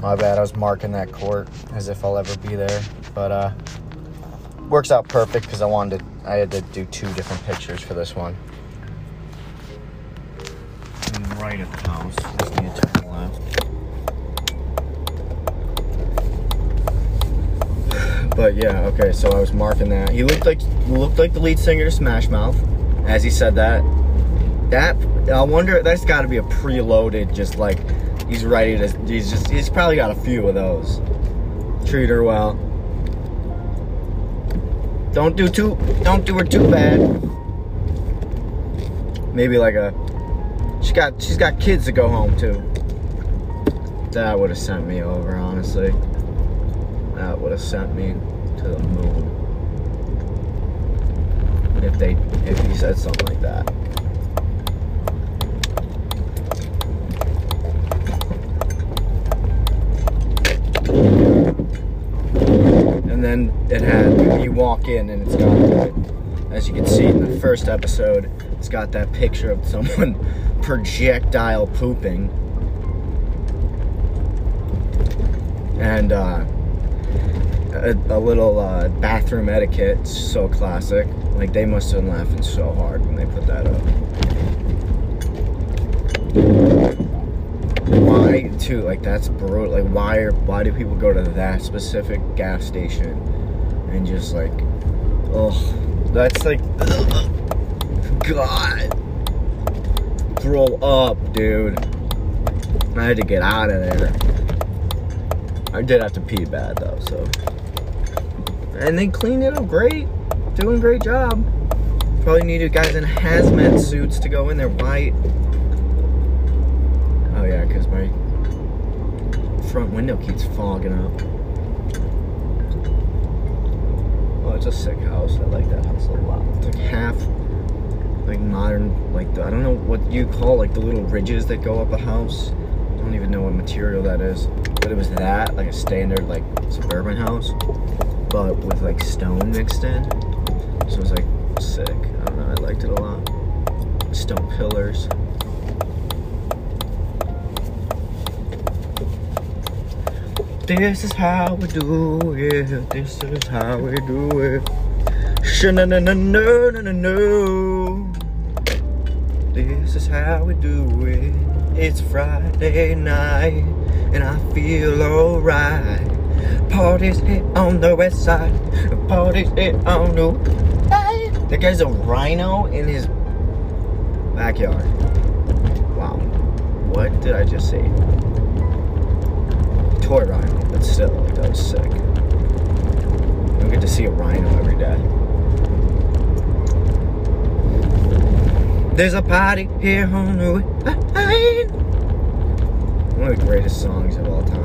My bad. I was marking that court as if I'll ever be there, but uh, works out perfect because I wanted to. I had to do two different pictures for this one. And right at the house. Just need to turn left. But yeah, okay. So I was marking that. He looked like looked like the lead singer to Smash Mouth, as he said that. That I wonder. That's got to be a preloaded, just like he's ready to. He's just. He's probably got a few of those. Treat her well. Don't do too. Don't do her too bad. Maybe like a. She got. She's got kids to go home to. That would have sent me over, honestly. That would have sent me to the moon. If they, if he said something like that. Then it had, you walk in and it's got, as you can see in the first episode, it's got that picture of someone projectile pooping. And, uh, a, a little uh, bathroom etiquette. So classic. Like they must have been laughing so hard when they put that up. Why too? Like that's brutal. Like why are why do people go to that specific gas station and just like, oh, that's like, God, throw up, dude. I had to get out of there. I did have to pee bad though, so and they cleaned it up great. Doing great job. Probably needed guys in hazmat suits to go in there white. Oh yeah, because my front window keeps fogging up. Oh, it's a sick house. I like that house a lot. It's like half like modern, like the, I don't know what you call like the little ridges that go up a house. I don't even know what material that is. But it was that, like a standard like suburban house but with like stone mixed in. So it was like sick. I don't know, I liked it a lot. Stone pillars. This is how we do it. This is how we do it. Na na no no no no. This is how we do it. It's Friday night and I feel alright. Parties hit on the west side. Parties hit on the side. That guy's a rhino in his backyard. Wow. What did I just say? Toy rhino, but still, that was sick. Don't get to see a rhino every day. There's a party here on the way. One of the greatest songs of all time.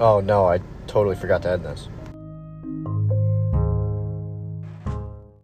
Oh no, I totally forgot to add this.